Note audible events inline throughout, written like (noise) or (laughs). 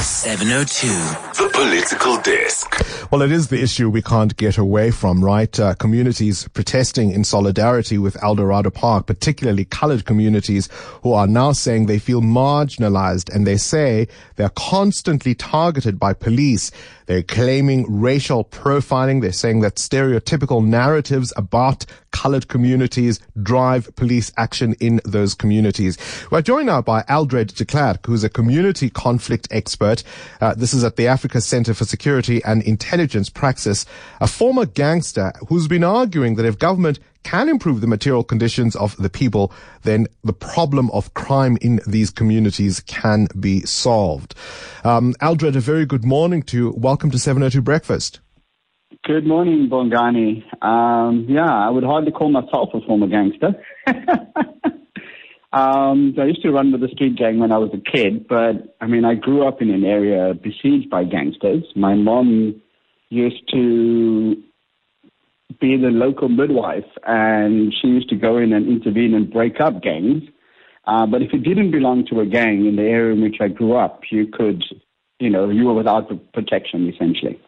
702. The Political Desk. Well, it is the issue we can't get away from, right? Uh, communities protesting in solidarity with Eldorado Park, particularly colored communities who are now saying they feel marginalized and they say they're constantly targeted by police. They're claiming racial profiling. They're saying that stereotypical narratives about colored communities drive police action in those communities. We're joined now by Eldred de Klerk, who's a community conflict expert. Uh, this is at the Africa Center for Security and Intelligence Praxis, a former gangster who's been arguing that if government can improve the material conditions of the people, then the problem of crime in these communities can be solved. Um, Eldred, a very good morning to you. Welcome to 702 Breakfast. Good morning, Bongani. Um, yeah, I would hardly call myself a former gangster. (laughs) um, I used to run with the street gang when I was a kid, but I mean, I grew up in an area besieged by gangsters. My mom used to be the local midwife, and she used to go in and intervene and break up gangs. Uh, but if you didn't belong to a gang in the area in which I grew up, you could, you know, you were without protection essentially.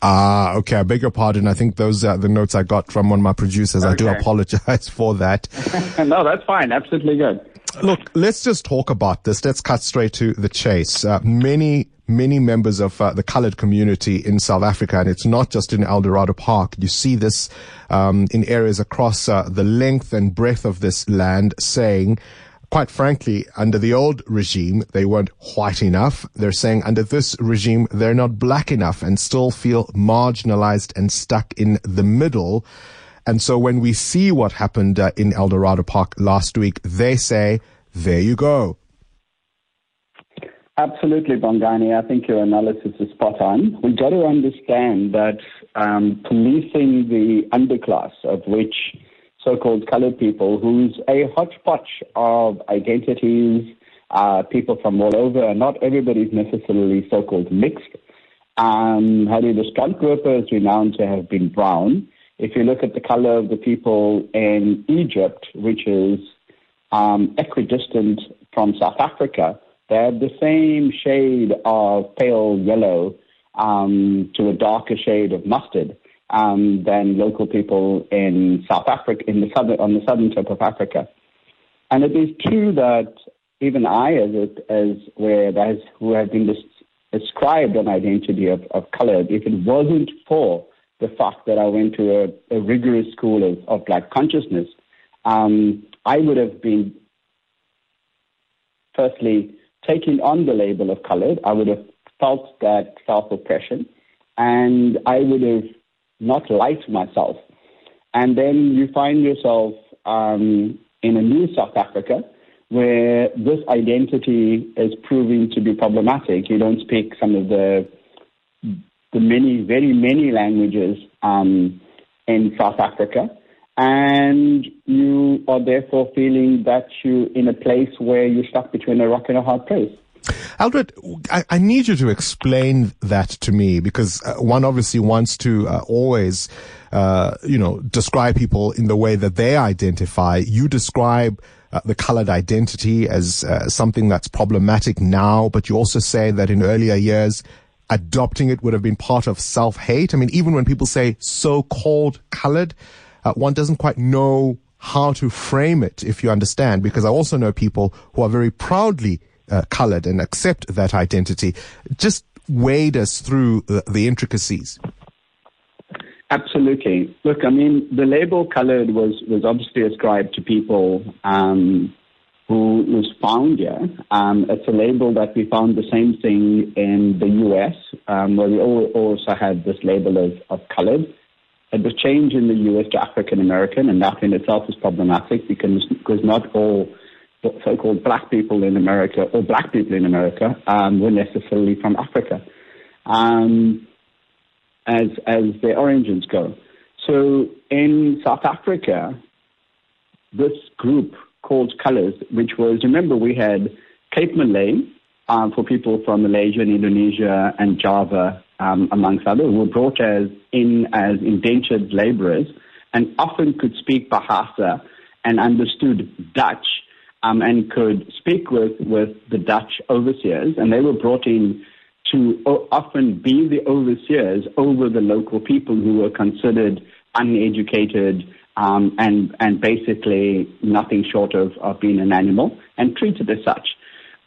Ah, okay. I beg your pardon. I think those are the notes I got from one of my producers. Okay. I do apologize (laughs) for that. (laughs) no, that's fine. Absolutely good. Look, let's just talk about this. Let's cut straight to the chase. Uh, many many members of uh, the colored community in South Africa, and it's not just in Eldorado Park. You see this um, in areas across uh, the length and breadth of this land saying, quite frankly, under the old regime, they weren't white enough. They're saying under this regime, they're not black enough and still feel marginalized and stuck in the middle. And so when we see what happened uh, in Eldorado Park last week, they say, there you go. Absolutely, Bongani. I think your analysis is spot on. We've got to understand that um, policing the underclass, of which so-called colored people, who's a hodgepodge of identities, uh, people from all over, and not everybody's necessarily so-called mixed. Um, Harry, the Strandloper is renowned to have been brown. If you look at the color of the people in Egypt, which is um, equidistant from South Africa, they have the same shade of pale yellow um, to a darker shade of mustard um, than local people in South Africa, in the southern, on the southern tip of Africa. And it is true that even I, as a, as where has, who have been described an identity of, of color, if it wasn't for the fact that I went to a, a rigorous school of, of black consciousness, um, I would have been firstly taking on the label of colored, I would have felt that self oppression and I would have not liked myself. And then you find yourself um, in a new South Africa where this identity is proving to be problematic. You don't speak some of the the many, very many languages um, in South Africa and you are therefore feeling that you're in a place where you're stuck between a rock and a hard place. Eldred, I, I, need you to explain that to me because uh, one obviously wants to uh, always, uh, you know, describe people in the way that they identify. You describe uh, the colored identity as uh, something that's problematic now, but you also say that in earlier years, adopting it would have been part of self-hate. I mean, even when people say so-called colored, uh, one doesn't quite know how to frame it, if you understand, because I also know people who are very proudly uh, colored and accept that identity. Just wade us through the, the intricacies. Absolutely. Look, I mean, the label colored was, was obviously ascribed to people um, who was found here. Um, it's a label that we found the same thing in the US, um, where we also had this label of, of colored. The change in the US to African American, and that in itself is problematic because, because not all so-called black people in America or black people in America um, were necessarily from Africa, um, as as their origins go. So in South Africa, this group called Colors, which was remember we had Cape Malay um, for people from Malaysia and Indonesia and Java um, amongst others, were brought as in as indentured laborers and often could speak Bahasa and understood Dutch um, and could speak with, with the Dutch overseers. And they were brought in to often be the overseers over the local people who were considered uneducated um, and and basically nothing short of, of being an animal and treated as such.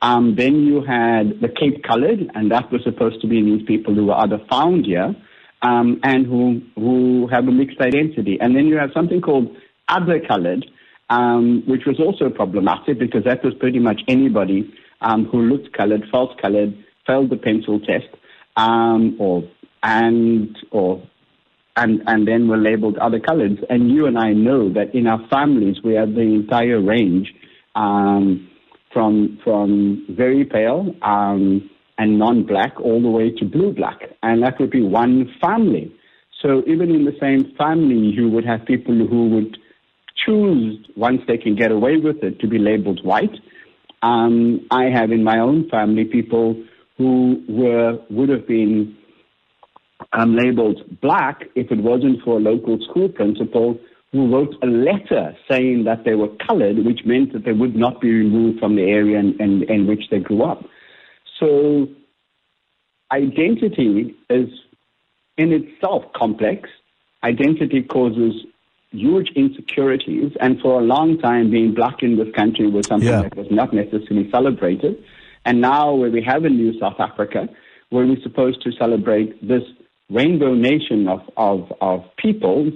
Um, then you had the Cape Colored, and that was supposed to be these people who were either found here um, and who who have a mixed identity. And then you have something called Other Colored, um, which was also problematic because that was pretty much anybody um, who looked colored, felt colored, failed the pencil test, um, or and or and and then were labeled other colors. And you and I know that in our families we have the entire range um, from from very pale um, and non-black all the way to blue-black, and that would be one family. So even in the same family, you would have people who would choose once they can get away with it to be labeled white. Um, I have in my own family people who were would have been um, labeled black if it wasn't for a local school principal who wrote a letter saying that they were colored, which meant that they would not be removed from the area in, in, in which they grew up. So identity is in itself complex. Identity causes huge insecurities, and for a long time, being black in this country was something yeah. that was not necessarily celebrated. And now, where we have a new South Africa, where we're supposed to celebrate this rainbow nation of, of, of peoples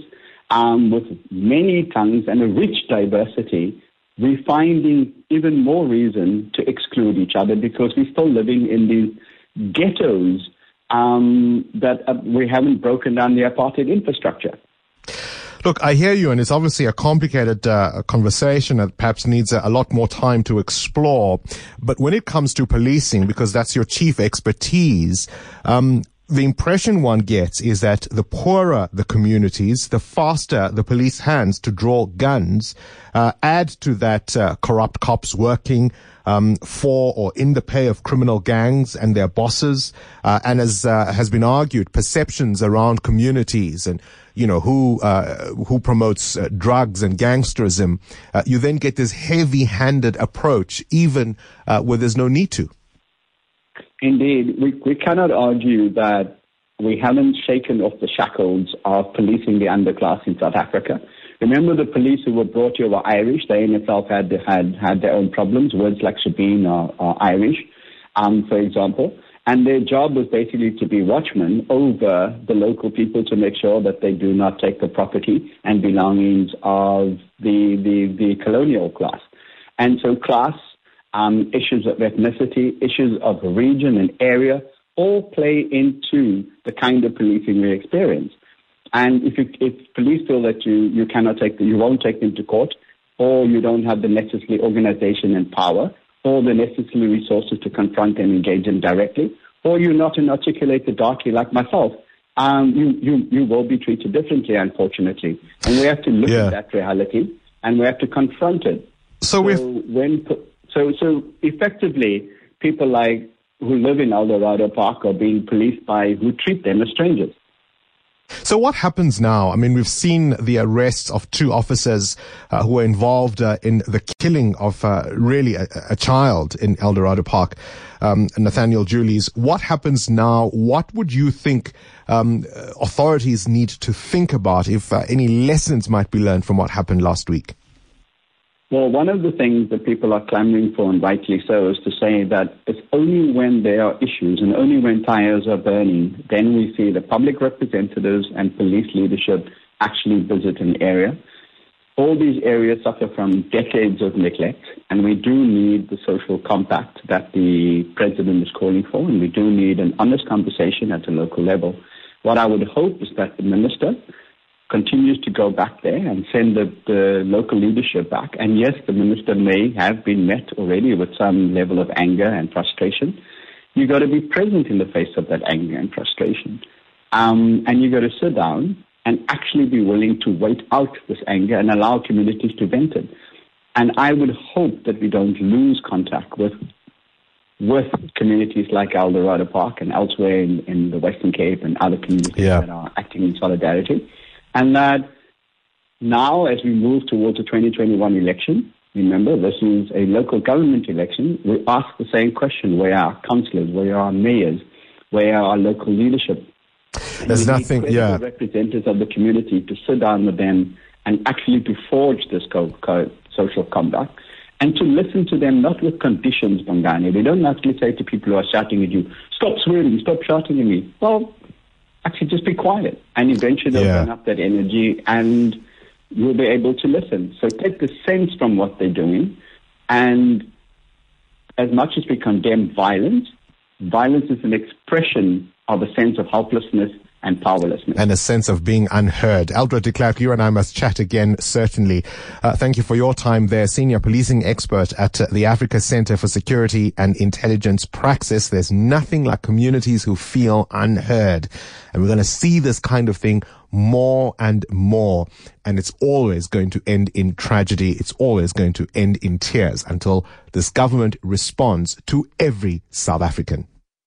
um, with many tongues and a rich diversity, we're finding even more reason to exclude each other because we're still living in these ghettos um, that uh, we haven't broken down the apartheid infrastructure. Look, I hear you, and it's obviously a complicated uh, conversation that perhaps needs a, a, lot more time to explore. But when it comes to policing, because that's your chief expertise, um, the impression one gets is that the poorer the communities, the faster the police hands to draw guns, uh, add to that uh, corrupt cops working um, for or in the pay of criminal gangs and their bosses, uh, and as uh, has been argued, perceptions around communities and you know who uh, who promotes uh, drugs and gangsterism. you then get this heavy-handed approach, even where there's no need to. Indeed, we, we cannot argue that we haven't shaken off the shackles of policing the underclass in South Africa. Remember the police who were brought here were Irish. They in itself had had, had their own problems. Words like shebeen are, are Irish, um, for example. And their job was basically to be watchmen over the local people to make sure that they do not take the property and belongings of the, the, the colonial class. And so class um, issues of ethnicity, issues of region and area, all play into the kind of policing we experience. And if, you, if police feel that you, you cannot take them, you won't take them to court, or you don't have the necessary organization and power, or the necessary resources to confront and engage them directly, or you're not an articulated darky like myself, um, you, you, you will be treated differently, unfortunately. And we have to look yeah. at that reality and we have to confront it. So, so when so, so effectively, people like who live in Eldorado Park are being policed by who treat them as strangers. So what happens now? I mean, we've seen the arrests of two officers uh, who were involved uh, in the killing of uh, really a, a, child in Eldorado Park, um, Nathaniel Julies. What happens now? What would you think um, authorities need to think about if uh, any lessons might be learned from what happened last week? Well, one of the things that people are clamoring for, and rightly so, is to say that it's only when there are issues and only when tires are burning, then we see the public representatives and police leadership actually visit an area. All these areas suffer from decades of neglect, and we do need the social compact that the president is calling for, and we do need an honest conversation at the local level. What I would hope is that the minister continues to go back there and send the, the local leadership back. And yes, the minister may have been met already with some level of anger and frustration. You've got to be present in the face of that anger and frustration. Um, and you've got to sit down and actually be willing to wait out this anger and allow communities to vent it. And I would hope that we don't lose contact with with communities like Eldorado Park and elsewhere in, in the Western Cape and other communities yeah. that are acting in solidarity and that now, as we move towards the 2021 election, remember this is a local government election, we ask the same question where are our councillors, where are our mayors, where are our local leadership. There's nothing, yeah. Representatives of the community to sit down with them and actually to forge this co- co- social conduct and to listen to them not with conditions, Bongani. They don't actually say to people who are shouting at you, stop swearing, stop shouting at me. Well, actually just be quiet. And eventually they'll yeah. turn up that energy and you'll be able to listen. So take the sense from what they're doing. And as much as we condemn violence, violence is an expression of a sense of helplessness and powerlessness. And a sense of being unheard. Eldred de Klerk, you and I must chat again, certainly. Uh, thank you for your time there. Senior policing expert at uh, the Africa Center for Security and Intelligence Praxis. There's nothing like communities who feel unheard. And we're going to see this kind of thing more and more. And it's always going to end in tragedy. It's always going to end in tears until this government responds to every South African.